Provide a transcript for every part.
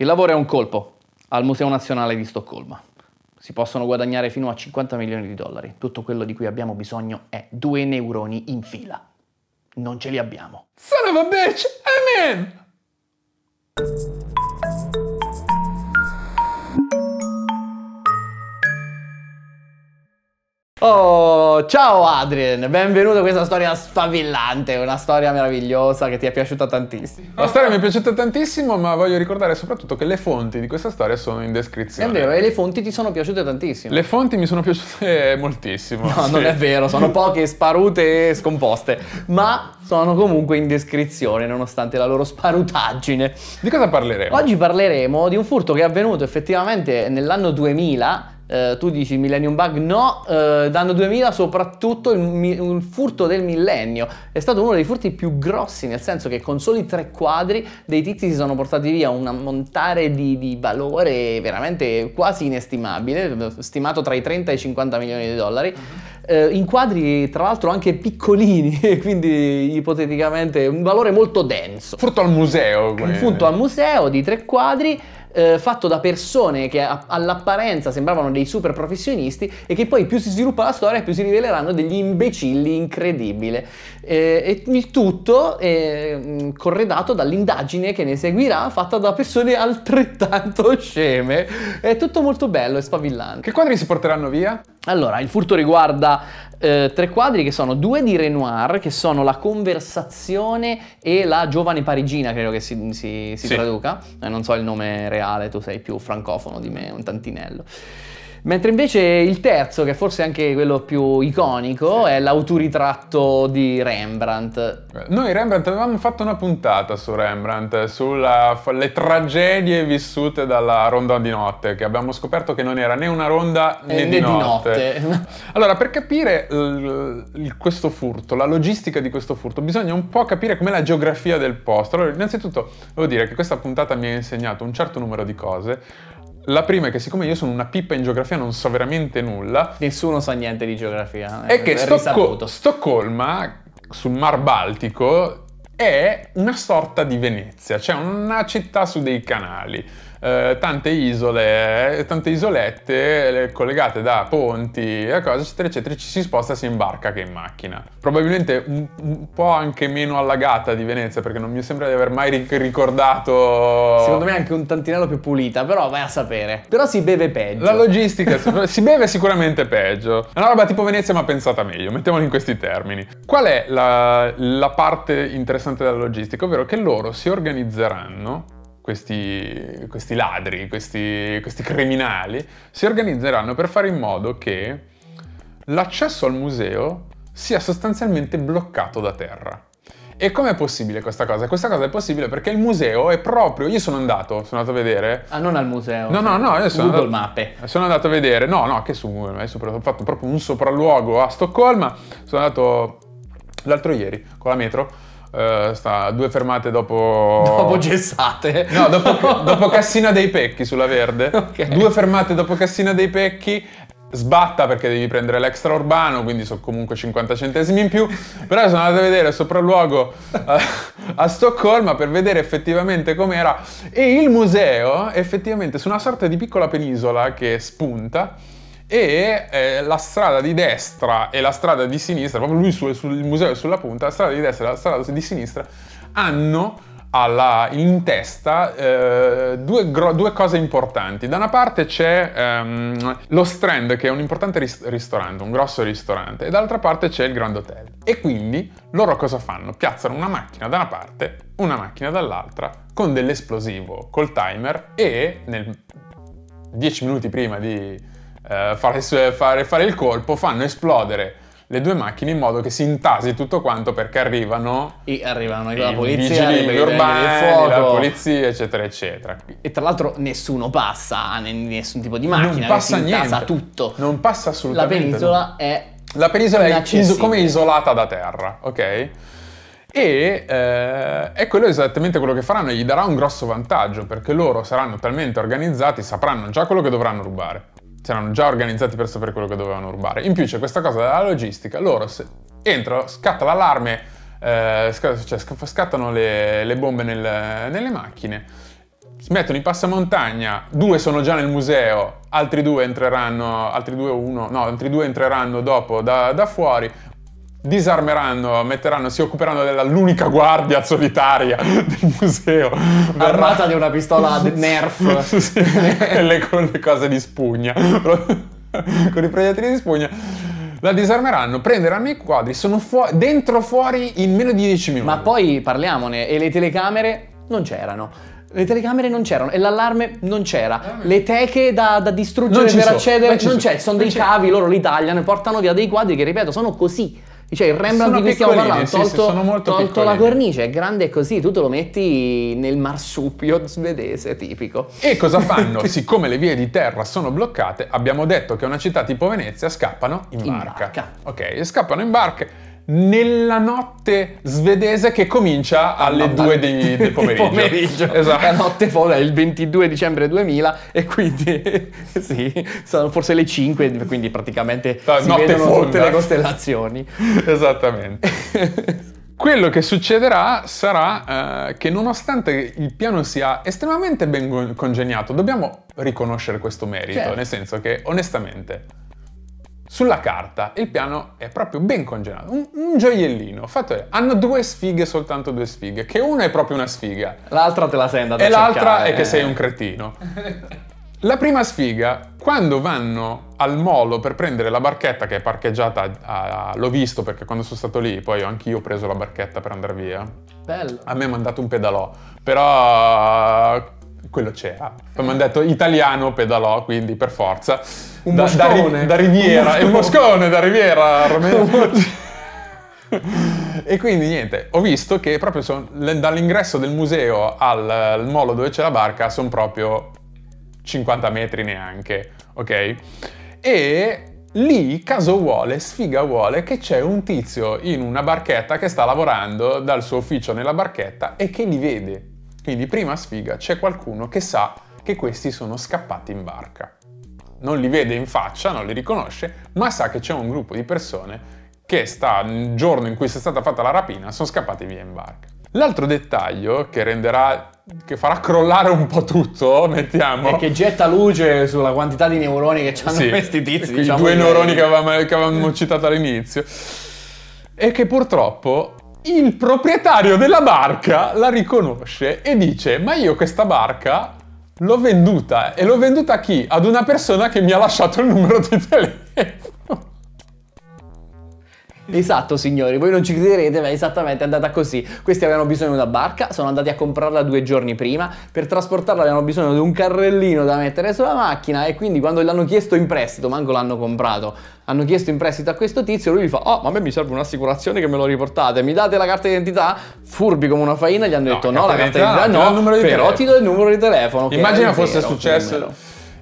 Il lavoro è un colpo al Museo Nazionale di Stoccolma. Si possono guadagnare fino a 50 milioni di dollari. Tutto quello di cui abbiamo bisogno è due neuroni in fila. Non ce li abbiamo. Son of a bitch, I'm in! Oh, ciao Adrien, benvenuto a questa storia sfavillante, una storia meravigliosa che ti è piaciuta tantissimo. La storia mi è piaciuta tantissimo, ma voglio ricordare soprattutto che le fonti di questa storia sono in È descrizione. vero, e le fonti ti sono piaciute tantissimo. Le fonti mi sono piaciute moltissimo. No, sì. non è vero, sono poche, sparute e scomposte, ma sono comunque in descrizione nonostante la loro sparutaggine. Di cosa parleremo? Oggi parleremo di un furto che è avvenuto effettivamente nell'anno 2000. Eh, tu dici Millennium Bug? No, eh, d'anno 2000 soprattutto il, il furto del millennio. È stato uno dei furti più grossi, nel senso che con soli tre quadri dei tizi si sono portati via un ammontare di, di valore veramente quasi inestimabile, stimato tra i 30 e i 50 milioni di dollari. Eh, in quadri tra l'altro anche piccolini, quindi ipoteticamente un valore molto denso. Furto al museo. Un quindi. furto al museo di tre quadri eh, fatto da persone che a- all'apparenza sembravano dei super professionisti e che poi più si sviluppa la storia più si riveleranno degli imbecilli incredibili. Eh, e il tutto è mh, corredato dall'indagine che ne seguirà fatta da persone altrettanto sceme. È tutto molto bello e spavillante. Che quadri si porteranno via? Allora, il furto riguarda eh, tre quadri che sono due di Renoir, che sono La conversazione e La giovane parigina, credo che si, si- si Sì. traduca. Eh, non so il nome reale, tu sei più francofono di me, un tantinello. Mentre invece il terzo, che forse è anche quello più iconico, è l'autoritratto di Rembrandt. Noi Rembrandt avevamo fatto una puntata su Rembrandt, sulle tragedie vissute dalla ronda di notte, che abbiamo scoperto che non era né una ronda né, Eh, di, né di notte. notte. Allora, per capire il- questo furto, la logistica di questo furto, bisogna un po' capire com'è la geografia del posto. Allora, innanzitutto, devo dire che questa puntata mi ha insegnato un certo numero di cose. La prima è che siccome io sono una pippa in geografia non so veramente nulla, Nessuno sa niente di geografia. è che Stocco-. Stoccolma, sul Mar Baltico, è una sorta di Venezia, cioè una città su dei canali. Eh, tante isole, tante isolette eh, collegate da ponti e cose, eccetera, eccetera. Ci si sposta sia in barca che in macchina. Probabilmente un, un po' anche meno allagata di Venezia, perché non mi sembra di aver mai ric- ricordato. Secondo me anche un tantinello più pulita, però vai a sapere. Però si beve peggio. La logistica si beve sicuramente peggio. È una roba tipo Venezia, ma pensata meglio, mettiamolo in questi termini. Qual è la, la parte interessante della logistica? Ovvero che loro si organizzeranno. Questi, questi ladri, questi, questi criminali si organizzeranno per fare in modo che l'accesso al museo sia sostanzialmente bloccato da terra. E com'è possibile questa cosa? Questa cosa è possibile perché il museo è proprio. Io sono andato, sono andato a vedere Ah, non al museo. No, no, no, io sono Google andato, Mappe. Sono andato a vedere, no, no, che su Google Maps, ho fatto proprio un sopralluogo a Stoccolma. Sono andato l'altro ieri con la metro, eh, sta due fermate dopo... Dopo gessate. No, dopo, dopo Cassina dei Pecchi sulla Verde. Ok. Due fermate dopo Cassina dei Pecchi. Sbatta perché devi prendere l'extra urbano, quindi sono comunque 50 centesimi in più. Però sono andato a vedere il sopralluogo a, a Stoccolma per vedere effettivamente com'era. E il museo, effettivamente, su una sorta di piccola penisola che spunta. E eh, la strada di destra e la strada di sinistra, proprio lui sul, sul museo è sulla punta, la strada di destra e la strada di sinistra hanno alla- in testa eh, due, gro- due cose importanti. Da una parte c'è ehm, lo Strand, che è un importante ris- ristorante, un grosso ristorante, e dall'altra parte c'è il Grand Hotel. E quindi loro cosa fanno? Piazzano una macchina da una parte, una macchina dall'altra, con dell'esplosivo, col timer, e nel 10 minuti prima di eh, fare, fare- fare il colpo fanno esplodere le due macchine in modo che si intasi tutto quanto perché arrivano E arrivano i la polizia, vigili urbani, fuoco. la polizia, eccetera, eccetera. E tra l'altro nessuno passa, nessun tipo di macchina, non passa si niente. intasa tutto. Non passa La assolutamente. penisola è no. La penisola è iso- come isolata da terra, ok? E eh, è quello esattamente quello che faranno, gli darà un grosso vantaggio perché loro saranno talmente organizzati, sapranno già quello che dovranno rubare, saranno già organizzati per sapere quello che dovevano rubare. In più c'è questa cosa della logistica, loro entrano, scatta l'allarme, eh, cioè sc- scattano le, le bombe nel- nelle macchine, mettono i passamontagna, due sono già nel museo, altri due entreranno, altri due uno, no, altri due entreranno dopo da, da fuori, disarmeranno, metteranno, si occuperanno dell'unica guardia solitaria del museo. Armata di una pistola Nerf. sì, e le, con le cose di spugna, con i proiettili di spugna. La disarmeranno, prenderanno i quadri, sono fu- dentro fuori in meno di 10 minuti. Ma poi parliamone, e le telecamere non c'erano. Le telecamere non c'erano e l'allarme non c'era. Le teche da, da distruggere per sono, accedere non, non c'è. Sono dei cavi, loro li tagliano e portano via dei quadri che, ripeto, sono così. Cioè il Rembrandt Sono di cui stiamo parlando, sì, tolto, tolto la cornice, è grande così, tu te lo metti nel marsupio svedese tipico. E cosa fanno? Siccome le vie di terra sono bloccate, abbiamo detto che una città tipo Venezia scappano in, In barca. barca. Ok, scappano in barca nella notte svedese che comincia alle Mamma 2 mia. di, del pomeriggio. pomeriggio. Esatto. La notte folle è il 22 dicembre 2000 e quindi sì, sono forse le 5, quindi praticamente La si notte vedono fonda. tutte le costellazioni. Esattamente. Quello che succederà sarà eh, che nonostante il piano sia estremamente ben con- congegnato, dobbiamo riconoscere questo merito, Certo. nel senso che onestamente sulla carta il piano è proprio ben congegnato, un, un gioiellino. Fatto è, hanno due sfighe, soltanto due sfighe, che una è proprio una sfiga L'altra te la sei andata e a l'altra cercare, è che eh. sei un cretino. La prima sfiga, quando vanno al molo per prendere la barchetta che è parcheggiata, a- a- l'ho visto perché quando sono stato lì, poi anch'io ho preso la barchetta per andare via. Bello. A me mi hanno dato un pedalò, però quello c'era. Poi mi hanno detto italiano pedalò, quindi per forza. Un da, da, Ri- moscone. da Riviera, Un moscone. moscone da Riviera. Romeo. e quindi niente, ho visto che proprio son- dall'ingresso del museo al, al molo dove c'è la barca sono proprio 50 metri neanche, ok? E lì, caso vuole, sfiga vuole, che c'è un tizio in una barchetta che sta lavorando dal suo ufficio nella barchetta e che li vede. Quindi prima sfiga c'è qualcuno che sa che questi sono scappati in barca. Non li vede in faccia, non li riconosce, ma sa che c'è un gruppo di persone che sta, il giorno in cui sia stata fatta la rapina, sono scappati via in barca. L'altro dettaglio che renderà, che farà crollare un po' tutto, mettiamo... E che getta luce sulla quantità di neuroni che hanno Sì, questi tizi. i diciamo due neuroni che avevamo, che avevamo citato all'inizio. E che purtroppo il proprietario della barca la riconosce e dice: Ma io questa barca l'ho venduta. E l'ho venduta a chi? Ad una persona che mi ha lasciato il numero di telefono. Esatto, signori, voi non ci crederete, ma è esattamente andata così. Questi avevano bisogno di una barca, sono andati a comprarla due giorni prima. Per trasportarla avevano bisogno di un carrellino da mettere sulla macchina e quindi quando l'hanno chiesto in prestito, manco l'hanno comprato, hanno chiesto in prestito a questo tizio, lui gli fa: Oh, ma a me mi serve un'assicurazione che me lo riportate, mi date la carta d'identità? Furbi come una faina, gli hanno No, detto: No, la carta d'identità no, no, il numero di però telefono." ti do il numero di telefono. Immagina fosse successo.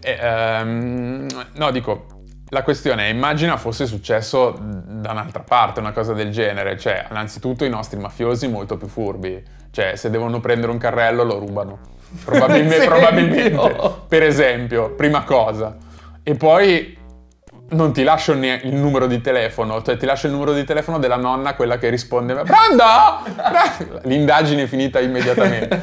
eh, ehm, no, dico. La questione è, immagina fosse successo da un'altra parte, una cosa del genere. Cioè, innanzitutto i nostri mafiosi molto più furbi. Cioè, se devono prendere un carrello lo rubano. Probabilmente, probabilmente. Per esempio, prima cosa. E poi non ti lascio ne- il numero di telefono, cioè ti lascio il numero di telefono della nonna, quella che risponde Pronto? L'indagine è finita immediatamente.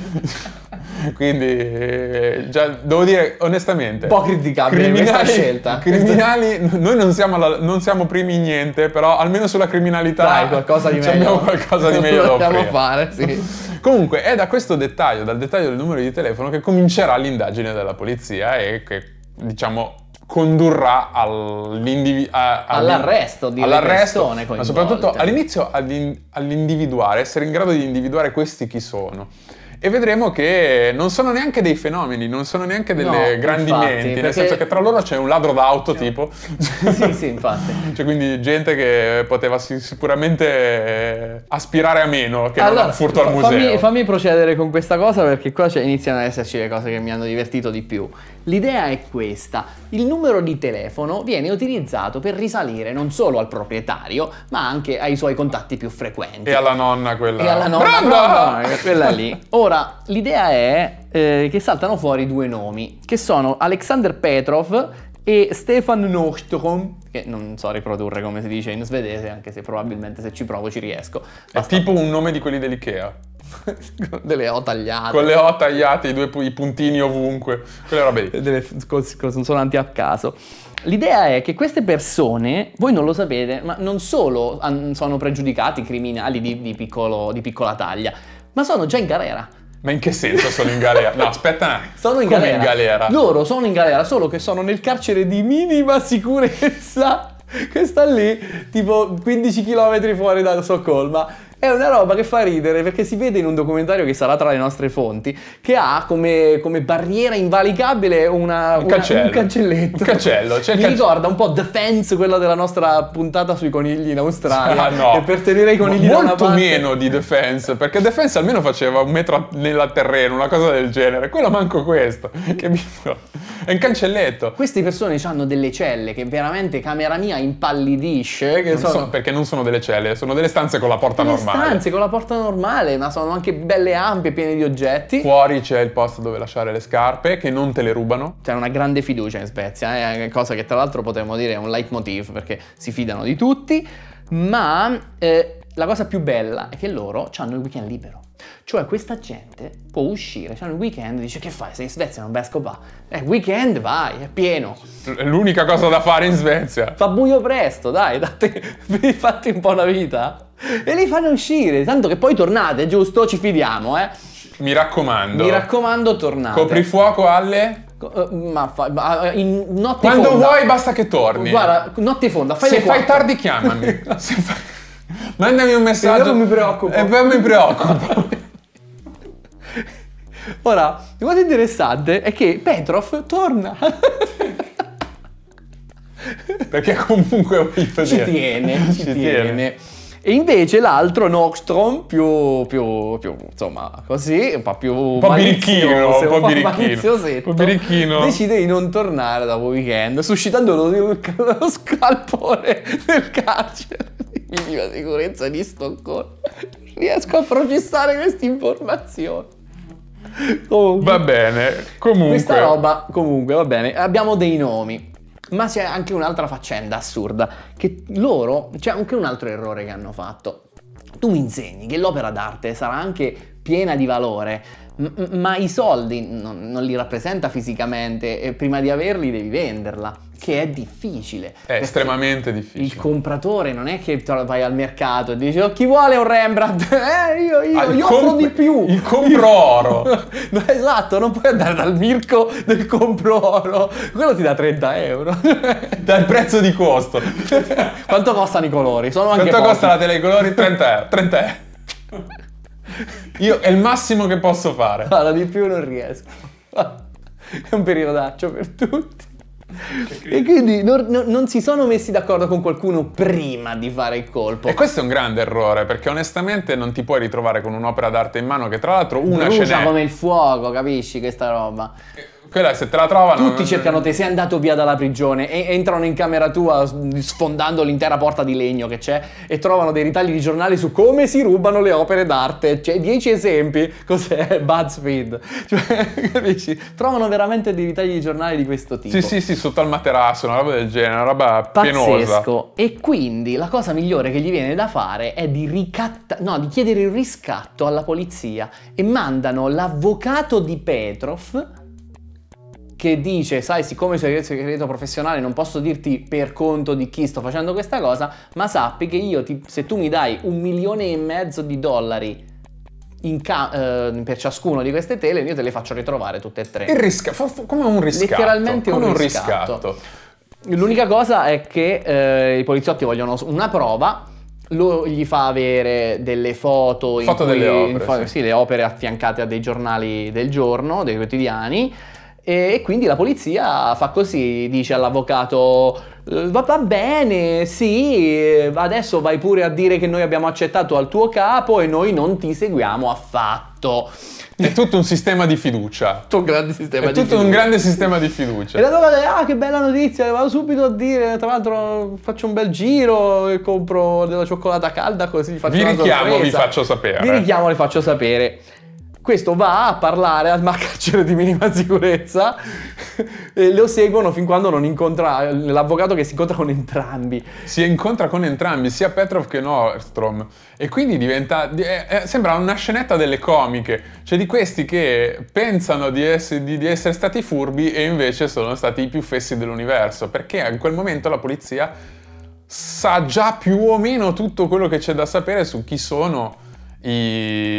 Quindi, eh, già, devo dire onestamente, Un po' criticabile questa scelta. criminali, noi non siamo, alla- non siamo primi in niente, però almeno sulla criminalità Dai, qualcosa di meglio. abbiamo qualcosa di meglio da Dobbiamo fare, sì. Comunque è da questo dettaglio, dal dettaglio del numero di telefono, che comincerà l'indagine della polizia e che, diciamo, condurrà all'indivi- a- All'arresto di all'arresto, ma soprattutto all'inizio all'in- all'individuare, essere in grado di individuare questi chi sono. E vedremo che non sono neanche dei fenomeni, non sono neanche delle No, grandi infatti, menti, nel perché- senso che tra loro c'è un ladro d'auto tipo. sì, sì, infatti. Cioè, quindi gente che poteva si- sicuramente aspirare a meno che non a un furto al museo. Fammi, fammi procedere con questa cosa perché qua iniziano ad esserci le cose che mi hanno divertito di più. L'idea è questa: il numero di telefono viene utilizzato per risalire non solo al proprietario, ma anche ai suoi contatti più frequenti. E alla nonna quella. E alla nonna, no, no, quella lì. Ora, l'idea è eh, che saltano fuori due nomi, che sono Alexander Petrov e Stefan Nordstrom, che non so riprodurre come si dice in svedese, anche se probabilmente se ci provo ci riesco. È Basta- tipo un nome di quelli dell'Ikea. delle O tagliate. Con le O tagliate, i due i puntini ovunque. Quelle robe lì. delle consonanti a caso. L'idea è che queste persone, voi non lo sapete, ma non solo sono pregiudicati criminali di, di piccolo- di piccola taglia, ma sono già in galera. Ma in che senso sono in galera? No, aspetta. Sono in galera. in galera? Loro sono in galera, solo che sono nel carcere di minima sicurezza che sta lì, tipo 15 km fuori da Stoccolma. È una roba che fa ridere perché si vede in un documentario che sarà tra le nostre fonti che ha come, come barriera invalicabile una, Un una- cancello. un cancelletto. Un cancello, c'è Mi cancello. ricorda un po' The Fence, quella della nostra puntata sui conigli in Australia. Ah, no. E per tenere i conigli da una Molto parte... meno di Defense, perché Defense almeno faceva un metro nella terreno, una cosa del genere. Quello manco questo. Che bizzo. È un cancelletto. Queste persone hanno delle celle che veramente camera mia impallidisce, che Non so- sono perché non sono delle celle, sono delle stanze con la porta delle normale. stanze con la porta normale, ma sono anche belle ampie, piene di oggetti. Fuori c'è il posto dove lasciare le scarpe, che non te le rubano. C'è una grande fiducia in Svezia, eh, cosa che tra l'altro potremmo dire è un leitmotiv perché si fidano di tutti, ma eh, la cosa più bella è che loro hanno il weekend libero. Cioè questa gente può uscire, hanno il weekend, dice che fai? Sei in Svezia, non vai a scopare. Eh, weekend vai, è pieno. È l'unica cosa da fare in Svezia. Fa buio presto, dai, date, fate un po' la vita. E li fanno uscire, tanto che poi tornate, giusto? Ci fidiamo, eh. Mi raccomando. Mi raccomando, tornate. Coprifuoco alle... Eh, Ma fa, eh, in notte Quando fonda. vuoi basta che torni. Guarda, notte fonda, fai Se fai tardi chiamami. Fai- Mandami un messaggio. dopo mi preoccupo. E poi mi preoccupo. Ora, la cosa interessante è che Petrov torna. Perché comunque voglio ci dire, tiene, ci, tiene. E invece l'altro, Nordstrom, più, più, più, insomma, così, un po' più Un po' birichino, un po' birichino, maliziosetto, un po' birichino. decide di non tornare dopo weekend, suscitando lo, lo scalpore nel carcere di minima sicurezza di Stoccolma. Riesco a processare queste informazioni. Comunque, Va bene. Comunque. questa roba, comunque, va bene. Abbiamo dei nomi. Ma c'è anche un'altra faccenda assurda. Che loro. C'è anche un altro errore che hanno fatto. Tu mi insegni che l'opera d'arte sarà anche piena di valore, m- ma i soldi non, non li rappresenta fisicamente e prima di averli devi venderla, che è difficile. È estremamente Il difficile. compratore non è che vai al mercato e dici oh, chi vuole un Rembrandt? Eh, io, io, Ah, il io offro comp- di più. il compro oro. No, esatto, non puoi andare dal Mirko del compro oro. Quello ti dà 30 euro. Dal prezzo di costo. Quanto costano i colori? Sono Quanto costa la telecolori? 30 euro. 30 euro. Io è il massimo che posso fare. Guarda, di più non riesco. È un periodaccio per tutti. E quindi non, non- non si sono messi d'accordo con qualcuno prima di fare il colpo. E questo è un grande errore, perché onestamente non ti puoi ritrovare con un'opera d'arte in mano che tra l'altro una ce Brucia n'è. come il fuoco, capisci questa roba? Quella se te la trovano... Tutti cercano te, sei andato via dalla prigione e entrano in camera tua sfondando l'intera porta di legno che c'è e trovano dei ritagli di giornali su come si rubano le opere d'arte. C'è 10 esempi, cos'è? BuzzFeed. Cioè, capisci? Trovano veramente dei ritagli di giornali di questo tipo. Sì, sì, sì, sotto al materasso, una roba del genere, una roba pienosa. Pazzesco. E quindi la cosa migliore che gli viene da fare è di ricatta- no, di chiedere il riscatto alla polizia e mandano l'avvocato di Petrov che dice, sai, siccome sei segreto professionale non posso dirti per conto di chi sto facendo questa cosa, ma sappi che io, ti- se tu mi dai un milione e mezzo di dollari ca- eh, per ciascuno di queste tele, io te le faccio ritrovare tutte e tre. Il risca- come un riscatto. Letteralmente come un un riscatto. riscatto. L'unica cosa è che eh, i poliziotti vogliono una prova, lo, gli fa avere delle foto, in Foto cui- delle opere, fa- sì. le opere affiancate a dei giornali del giorno, dei quotidiani. E, e quindi la polizia fa così, dice all'avvocato: "Eh, va, va bene, sì, eh, adesso vai pure a dire che noi abbiamo accettato al tuo capo e noi non ti seguiamo affatto. È tutto un sistema di fiducia. Tutto un grande sistema È di tutto un grande sistema di fiducia. E la dopo ah che bella notizia, vado subito a dire, tra l'altro faccio un bel giro e compro della cioccolata calda così faccio Vi richiamo, sorpresa. vi faccio sapere. Vi richiamo, vi faccio sapere. Questo va a parlare al carcere di minima sicurezza e lo seguono fin quando non incontra l'avvocato che si incontra con entrambi. Si incontra con entrambi, sia Petrov che Nordstrom. E quindi diventa. Eh, eh, sembra una scenetta delle comiche. Cioè di questi che pensano di essere, di, di essere stati furbi e invece sono stati i più fessi dell'universo. Perché in quel momento la polizia sa già più o meno tutto quello che c'è da sapere su chi sono i,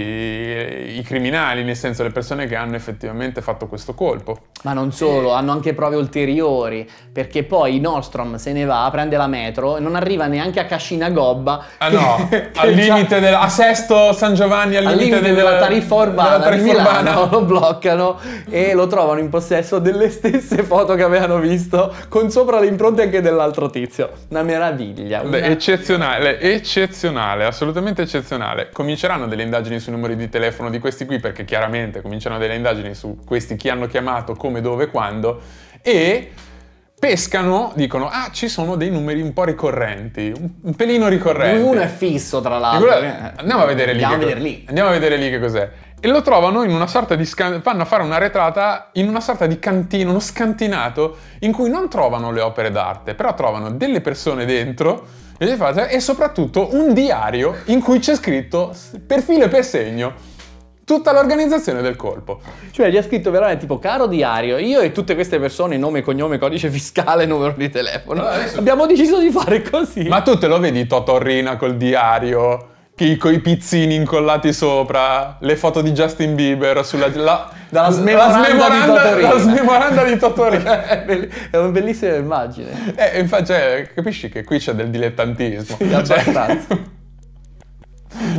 i, criminali, nel senso le persone che hanno effettivamente fatto questo colpo. Ma non solo, hanno anche prove ulteriori, perché poi Nordstrom se ne va, prende la metro e non arriva neanche a Cascina Gobba. Ah no, al limite del, a Sesto San Giovanni, al, al limite, limite della, della tariffa urbana, della tariffa urbana. lo bloccano e lo trovano in possesso delle stesse foto che avevano visto, con sopra le impronte anche dell'altro tizio. Una meraviglia. Una... Eccezionale, eccezionale, assolutamente eccezionale. Cominceranno delle indagini sui numeri di telefono di questi qui, perché chiaramente cominciano delle indagini su questi chi hanno chiamato, come, dove, quando, e pescano, dicono, ah, ci sono dei numeri un po' ricorrenti, un, pelino ricorrenti. Uno è fisso, tra l'altro. Andiamo a vedere lì. Andiamo, a vedere lì. Andiamo a vedere lì che cos'è. E lo trovano in una sorta di scan- vanno a fare una retrata in una sorta di cantino, uno scantinato, in cui non trovano le opere d'arte, però trovano delle persone dentro e soprattutto un diario in cui c'è scritto per filo e per segno tutta l'organizzazione del colpo. Cioè gli ha scritto veramente tipo caro diario, io e tutte queste persone, nome, cognome, codice fiscale, numero di telefono, adesso... abbiamo deciso di fare così. Ma tu te lo vedi Totorrina col diario? con i pizzini incollati sopra, le foto di Justin Bieber sulla la, Dalla smemoranda, la smemoranda di Totorino. È una bellissima immagine. Eh, infatti, cioè, capisci che qui c'è del dilettantismo. Sì, cioè,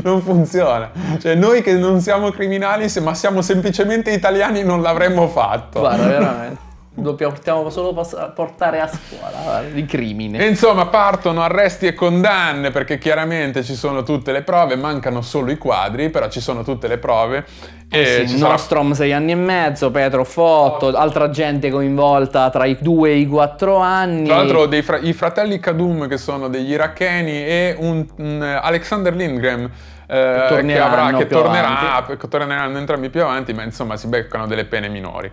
non funziona. Cioè, noi che non siamo criminali, ma siamo semplicemente italiani, non l'avremmo fatto. Guarda, veramente. Dobbiamo solo portare a scuola di crimine. E insomma, partono arresti e condanne perché chiaramente ci sono tutte le prove, mancano solo i quadri, però ci sono tutte le prove. E sì, Nostrom sarà... 6 anni e mezzo, Petro 8, altra gente coinvolta tra i 2 e i 4 anni. Tra l'altro fra- i fratelli Kadum che sono degli iracheni e un, un Alexander Lindgren eh, che, avrà, che tornerà, torneranno entrambi più avanti, ma insomma si beccano delle pene minori.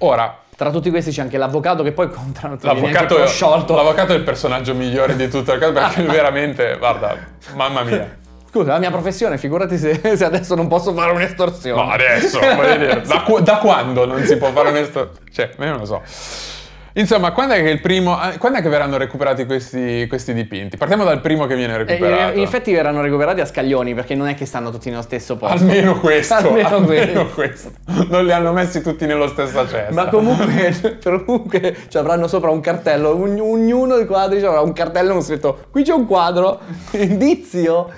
Ora, tra tutti questi c'è anche l'avvocato che poi contra l'avvocato, è, sciolto. L'avvocato è il personaggio migliore di tutto il caso perché veramente, guarda, mamma mia. Scusa, la mia professione, figurati se, se adesso non posso fare un'estorsione. No, adesso, voglio dire, da, da, quando non si può fare un'estorsione? Cioè, io non lo so. Insomma, quando è che, il primo, eh, quando è che verranno recuperati questi, questi, dipinti? Partiamo dal primo che viene recuperato. Eh, in effetti verranno recuperati a scaglioni perché non è che stanno tutti nello stesso posto. Almeno questo. almeno, almeno questo. Non li hanno messi tutti nello stesso cesto. Ma comunque, comunque ci avranno sopra un cartello. ognuno dei quadri avrà un cartello con scritto qui c'è un quadro, indizio.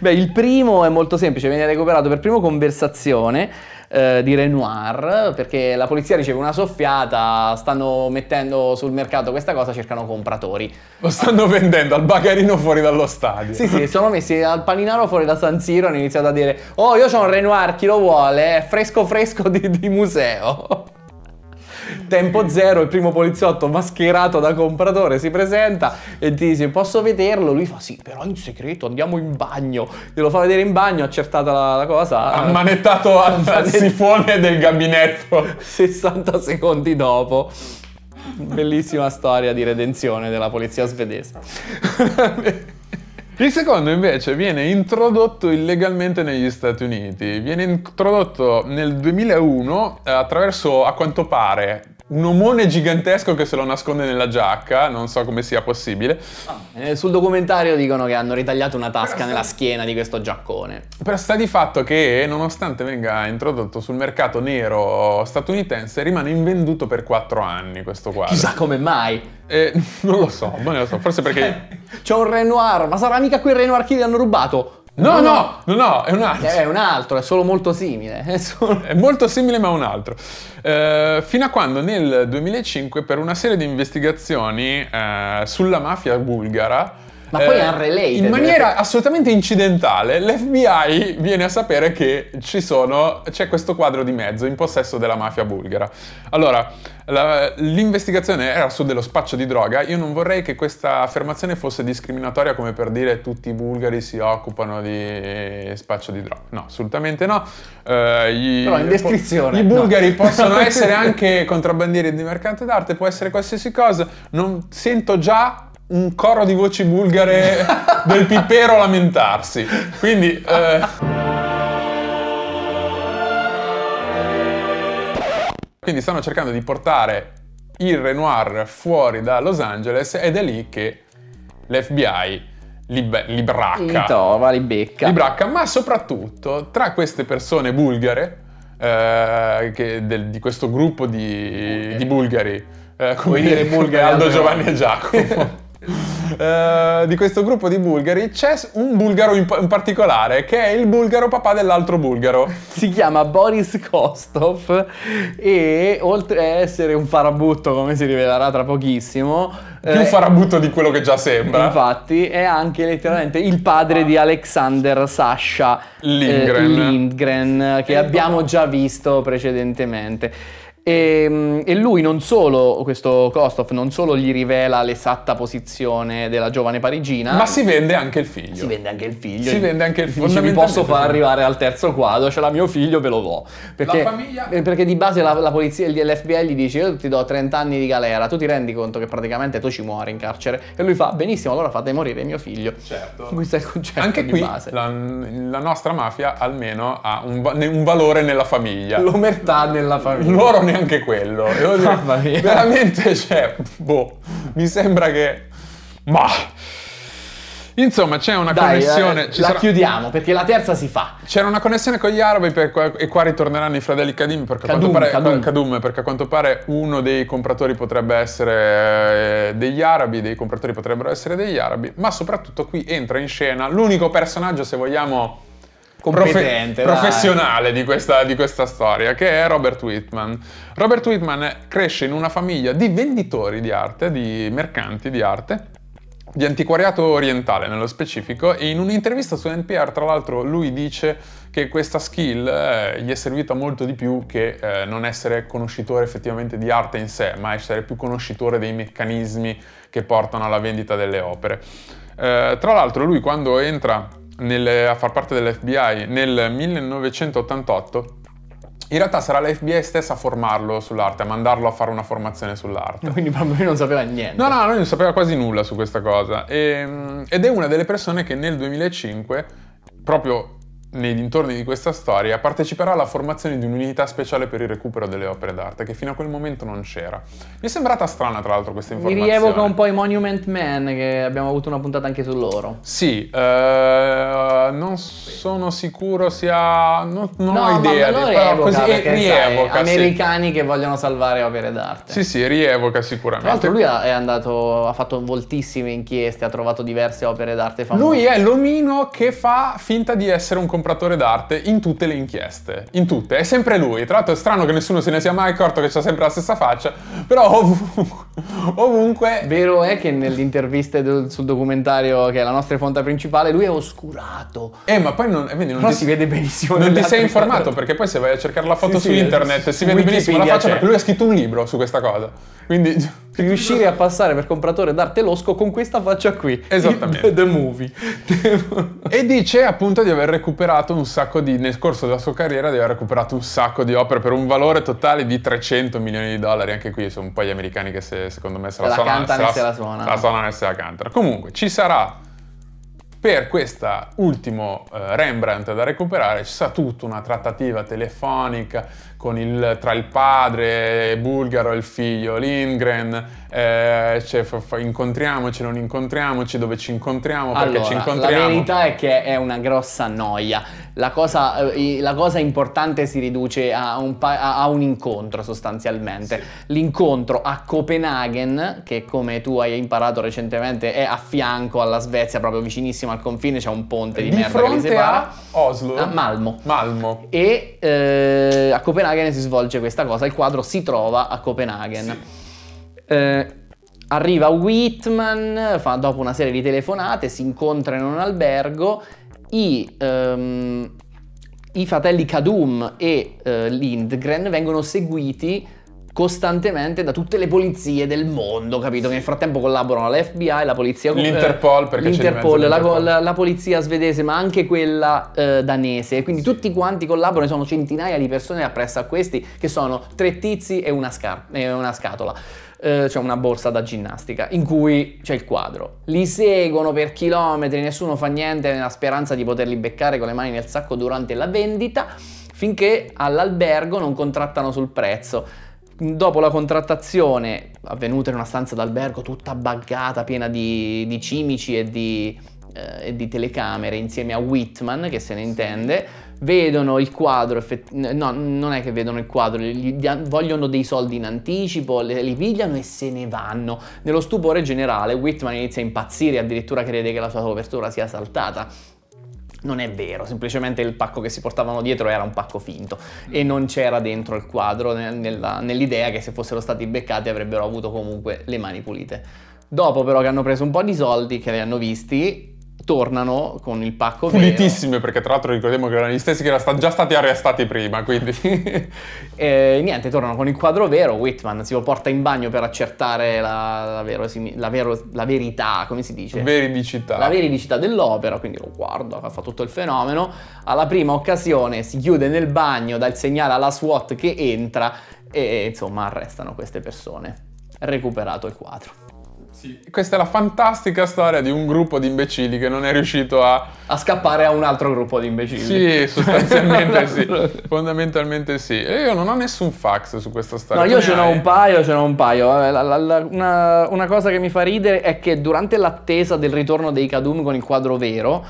Beh, il primo è molto semplice, viene recuperato per primo conversazione eh, di Renoir, perché la polizia riceve una soffiata, stanno mettendo sul mercato questa cosa, cercano compratori. Lo stanno vendendo al bagarino fuori dallo stadio. Sì, sì, sono messi al paninaro fuori da San Siro hanno iniziato a dire "Oh, io ho un Renoir, chi lo vuole? È fresco fresco di, di museo". Tempo zero, il primo poliziotto mascherato da compratore si presenta e ti dice posso vederlo? Lui fa sì, però in segreto andiamo in bagno. Glielo fa vedere in bagno, accertata la, la cosa. Ammanettato al, al sifone del gabinetto. 60 secondi dopo. Bellissima storia di redenzione della polizia svedese. Il secondo invece viene introdotto illegalmente negli Stati Uniti. Viene introdotto nel 2001 eh, attraverso, a quanto pare, un omone gigantesco che se lo nasconde nella giacca, non so come sia possibile. Ah, eh, sul documentario dicono che hanno ritagliato una tasca sta... nella schiena di questo giaccone. Però sta di fatto che, nonostante venga introdotto sul mercato nero statunitense, rimane invenduto per 4 anni questo quadro. Chissà come mai. Eh, non lo so, non lo so, forse perché... C'è un Renoir, ma sarà mica quel Renoir che gli hanno rubato? No, no, no, no, è un altro. È un altro, è solo molto simile. È, solo... è molto simile ma un altro. Eh, fino a quando nel 2005 per una serie di investigazioni eh, sulla mafia bulgara Ma poi è unrelated. In maniera assolutamente incidentale, l'FBI viene a sapere che ci sono, c'è questo quadro di mezzo in possesso della mafia bulgara. Allora, la- l'investigazione era su dello spaccio di droga. Io non vorrei che questa affermazione fosse discriminatoria come per dire tutti i bulgari si occupano di spaccio di droga. No, assolutamente no. Eh, gli- Però in descrizione, I no. bulgari possono essere anche contrabbandieri di mercante d'arte, può essere qualsiasi cosa. Non sento già un coro di voci bulgare del pipero lamentarsi. Quindi eh, Quindi stanno cercando di portare il Renoir fuori da Los Angeles ed è lì che l'FBI li, be- li bracca. Li trova, li becca. Li bracca, ma soprattutto tra queste persone bulgare, eh, che del- di questo gruppo di, di bulgari, eh, come dire bulgari Aldo, Giovanni e Giacomo. Eh, di questo gruppo di bulgari c'è un bulgaro in, in particolare che è il bulgaro papà dell'altro bulgaro. Si chiama Boris Kostov e oltre a essere un farabutto, come si rivelerà tra pochissimo, Più eh, farabutto di quello che già sembra. Infatti, è anche letteralmente il padre di Alexander Sasha eh, Lindgren. Lindgren, che E abbiamo già visto precedentemente. E, e lui non solo, questo Kostov, non solo gli rivela l'esatta posizione della giovane parigina, Ma si vende anche il figlio. si vende anche il figlio. Si vende anche il Dice, figlio. vi posso far arrivare al terzo quadro, ce l'ha mio figlio, ve lo do. Perché, La famiglia- eh, perché di base la, la polizia, l'FBI gli dice io ti do 30 anni di galera, tu ti rendi conto che praticamente tu ci muori in carcere? E lui fa benissimo, allora fate morire mio figlio. Certo. Questo è il concetto Anche qui base. la, la nostra mafia almeno ha un, un valore nella famiglia. L'omertà nella famiglia. Loro neanche quello. Devo dire, Mamma mia. Veramente, cioè, boh, mi sembra che... Ma... Insomma, c'è una Dai, connessione... eh, ci la sarà- chiudiamo perché la terza si fa. C'era una connessione con gli arabi per e qua ritorneranno i fratelli Kadim perché a Kadum, quanto pare, Kadum. Kadum, perché a quanto pare uno dei compratori potrebbe essere eh, degli arabi, dei compratori potrebbero essere degli arabi, ma soprattutto qui entra in scena l'unico personaggio, se vogliamo, Competente, professionale di questa, di questa storia, che è Robert Whitman. Robert Whitman cresce in una famiglia di venditori di arte, di mercanti di arte, di antiquariato orientale nello specifico e in un'intervista su NPR tra l'altro lui dice che questa skill eh, gli è servita molto di più che eh, non essere conoscitore effettivamente di arte in sé, ma essere più conoscitore dei meccanismi che portano alla vendita delle opere. Eh, tra l'altro lui quando entra nel- a far parte dell'FBI nel 1988 in realtà sarà l'FBI stessa a formarlo sull'arte, a mandarlo a fare una formazione sull'arte. Quindi proprio lui non sapeva niente. No, no, lui non sapeva quasi nulla su questa cosa. E- ed è una delle persone che nel 2005, proprio nei dintorni di questa storia, parteciperà alla formazione di un'unità speciale per il recupero delle opere d'arte, che fino a quel momento non c'era. Mi è sembrata strana, tra l'altro, questa Mi informazione. rievoca un po' i Monument Man che abbiamo avuto una puntata anche su loro. Sì, eh, non sono sicuro sia... Non, non no, ho idea, ma di- però rievoca così perché, rievoca, sai, sì. americani che vogliono salvare opere d'arte. Sì, sì, rievoca Tra sicuramente. l'altro lui è andato, ha fatto moltissime inchieste, ha trovato diverse opere d'arte famose. Lui è l'omino che fa finta di essere un compratore d'arte in tutte le inchieste. In tutte, è sempre lui. Tra l'altro è strano che nessuno se ne sia mai accorto che c'ha sempre la stessa faccia, però ovunque, ovunque Vero è che nelle interviste del- sul documentario, che è la nostra fonte principale, lui è oscurato. Eh, ma poi non, eh, vedi, non ti, si vede benissimo non ti sei informato foto. perché poi se vai a cercare la foto Sì, su sì, internet su si vede benissimo la Wikipedia faccia c'è. perché lui ha scritto un libro su questa cosa. Quindi Riuscire a passare per compratore d'arte losco con questa faccia qui. Esattamente. The, movie. E dice appunto di aver recuperato un sacco di, nel corso della sua carriera, di aver recuperato un sacco di opere per un valore totale di 300 milioni di dollari. Anche qui sono un po' gli americani che se- secondo me se Se la, la suonano, cantano e se la se suonano. la suonano e se la cantano. Comunque ci sarà per questa ultimo eh, Rembrandt da recuperare, ci sarà tutta una trattativa telefonica con il- tra il padre bulgaro e il figlio Lindgren, eh, cioè, incontriamoci, non incontriamoci, dove ci incontriamo, perché Allora, ci la incontriamo. verità è che è una grossa noia. La cosa, eh, la cosa importante si riduce a un, pa- a- un incontro sostanzialmente. L'incontro a Copenaghen, che come tu hai imparato recentemente è a fianco alla Svezia, proprio vicinissimo al confine, c'è un ponte di, di merda che li separa. a Oslo, A Malmo. Malmo. E eh, a Copenaghen si svolge questa cosa, il quadro si trova a Copenaghen. Eh, arriva Whitman, fa, dopo una serie di telefonate, si incontrano in un albergo, i, ehm, i fratelli Kadum e eh, Lindgren vengono seguiti costantemente da tutte le polizie del mondo, capito? Che nel frattempo collaborano l'FBI, la polizia l'Interpol, perché l'Interpol, l'Interpol. la- la polizia svedese, ma anche quella eh, danese. Quindi tutti quanti collaborano, sono centinaia di persone appresso a questi che sono tre tizi e una, scar- e una scatola. Eh, cioè una borsa da ginnastica in cui c'è il quadro. Li seguono per chilometri, nessuno fa niente nella speranza di poterli beccare con le mani nel sacco durante la vendita, finché all'albergo non contrattano sul prezzo. Dopo la contrattazione, avvenuta in una stanza d'albergo tutta buggata, piena di, di cimici e di, eh, e di telecamere, insieme a Whitman, che se ne intende, vedono il quadro, effett- no, non è che vedono il quadro, gli dia- vogliono dei soldi in anticipo, le- li pigliano e se ne vanno. Nello stupore generale, Whitman inizia a impazzire, addirittura crede che la sua copertura sia saltata. Non è vero, semplicemente il pacco che si portavano dietro era un pacco finto e non c'era dentro il quadro ne- nella- nell'idea che se fossero stati beccati avrebbero avuto comunque le mani pulite. Dopo però che hanno preso un po' di soldi, che li hanno visti, tornano con il pacco vero. Pulitissime, perché tra l'altro ricordiamo che erano gli stessi che erano già stati arrestati prima, quindi... E niente, tornano con il quadro vero. Whitman si lo porta in bagno per accertare la, la la vero- la verità, come si dice? Veridicità. la veridicità dell'opera, quindi lo guarda, fa tutto il fenomeno. Alla prima occasione si chiude nel bagno, dà il segnale alla SWAT che entra e insomma arrestano queste persone. Recuperato il quadro. Questa è la fantastica storia di un gruppo di imbecilli che non è riuscito a... A scappare a un altro gruppo di imbecilli. Sì, sostanzialmente sì. Fondamentalmente sì. E io non ho nessun fax su questa storia. No, io ce n'ho un paio, ce n'ho un paio. Eh, la- la- la- una, una cosa che mi fa ridere è che durante l'attesa del ritorno dei Kadum con il quadro vero,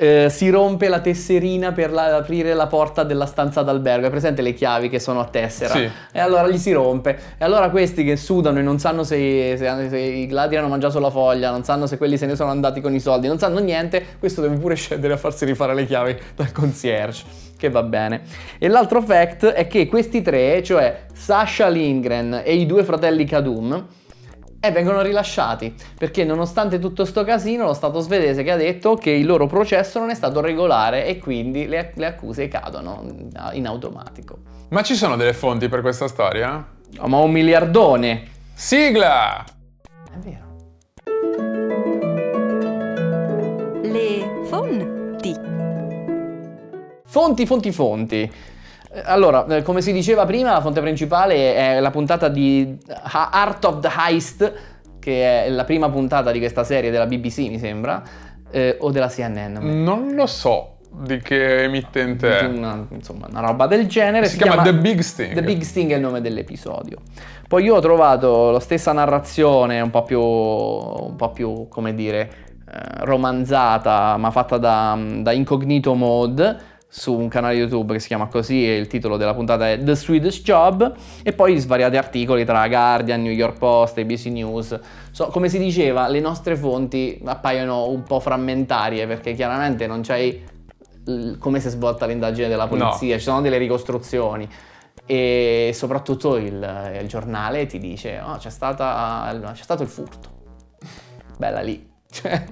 eh, si rompe la tesserina per la- aprire la porta della stanza d'albergo. È presente le chiavi che sono a tessera? Sì. E allora gli si rompe. E allora questi che sudano e non sanno se, se- se i gladi hanno mangiato la foglia, non sanno se quelli se ne sono andati con i soldi, non sanno niente, questo deve pure scendere a farsi rifare le chiavi dal concierge. Che va bene. E l'altro fact è che questi tre, cioè Sasha Lindgren e i due fratelli Kadum, eh, vengono rilasciati perché nonostante tutto sto casino lo Stato svedese che ha detto che il loro processo non è stato regolare e quindi le, le accuse cadono in automatico. Ma ci sono delle fonti per questa storia? Oh, ma un miliardone! Sigla! È vero. Le fonti. Fonti, fonti, fonti. Eh, Allora, eh, come si diceva prima, la fonte principale è la puntata di Ha- Art of the Heist, che è la prima puntata di questa serie della BBC, mi sembra, eh, o della CNN. Non lo so di che emittente è. Una, insomma, una roba del genere. Si chiama The Big Sting. The Big Sting è il nome dell'episodio. Poi io ho trovato la stessa narrazione, un po' più, un po' più come dire, eh, romanzata, ma fatta da, da Incognito Mode su un canale YouTube che si chiama così e il titolo della puntata è The Swedish Job e poi svariati articoli tra Guardian, New York Post, ABC News. So, come si diceva, le nostre fonti appaiono un po' frammentarie perché chiaramente non c'hai l- come si è svolta l'indagine della polizia, ci sono delle ricostruzioni e soprattutto il, il giornale ti dice "Oh, c'è, stata, c'è stato il furto. Bella lì. Cioè,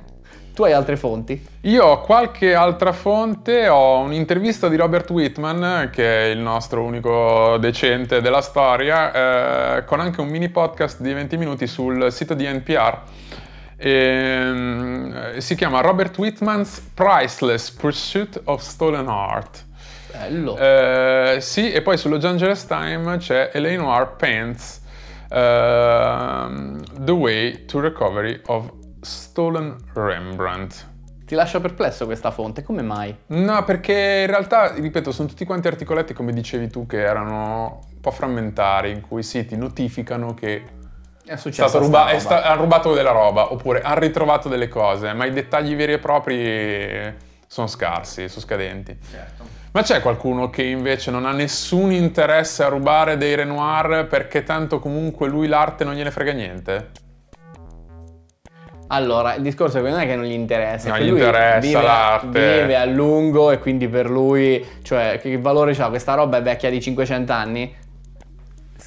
tu hai altre fonti? Io ho qualche altra fonte, ho un'intervista di Robert Whitman, che è il nostro unico decente della storia, eh, con anche un mini podcast di 20 minuti sul sito di NPR. Ehm, si chiama Robert Whitman's Priceless Pursuit of Stolen Art. Bello. Eh, sì, e poi sullo Angeles Times c'è Eleanor Pence, ehm, The Way to Recovery of Stolen Rembrandt. Ti lascia perplesso questa fonte, come mai? No, perché in realtà, ripeto, sono tutti quanti articoletti, come dicevi tu, che erano un po' frammentari, in cui sì, ti notificano che È stato ruba- è sta- hanno rubato della roba, oppure hanno ritrovato delle cose, ma i dettagli veri e propri sono scarsi, sono scadenti. Ma c'è qualcuno che invece non ha nessun interesse a rubare dei Renoir perché tanto comunque lui l'arte non gliene frega niente? Allora, il discorso non è che non gli interessa, Non gli lui interessa vive, l'arte. vive a lungo e quindi per lui, cioè, che valore ha? Questa roba è vecchia di 500 anni?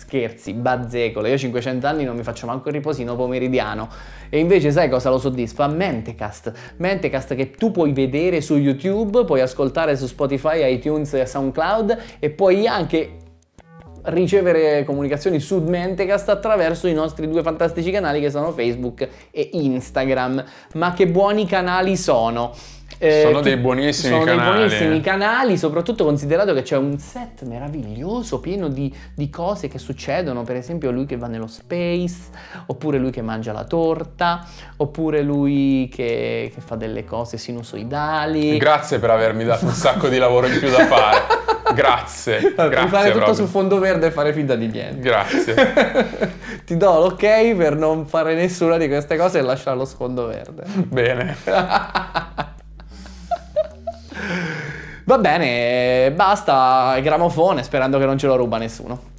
scherzi, bazzecole. Io 500 anni non mi faccio manco il riposino pomeridiano. E invece sai cosa lo soddisfa? Mentecast. Mentecast che tu puoi vedere su YouTube, puoi ascoltare su Spotify, iTunes e SoundCloud e puoi anche ricevere comunicazioni su Mentecast attraverso i nostri due fantastici canali che sono Facebook e Instagram. Ma che buoni canali sono! Eh, sono dei buonissimi sono canali. Sono dei buonissimi canali, soprattutto considerato che c'è un set meraviglioso, pieno di, di, cose che succedono, per esempio lui che va nello space, oppure lui che mangia la torta, oppure lui che, che fa delle cose sinusoidali. Grazie per avermi dato un sacco di lavoro in più da fare. Grazie. Puoi grazie fare tutto proprio. su fondo verde e fare finta di niente. Grazie. Ti do l'ok per non fare nessuna di queste cose e lasciare lo sfondo verde. Bene. Va bene, basta gramofone sperando che non ce lo ruba nessuno.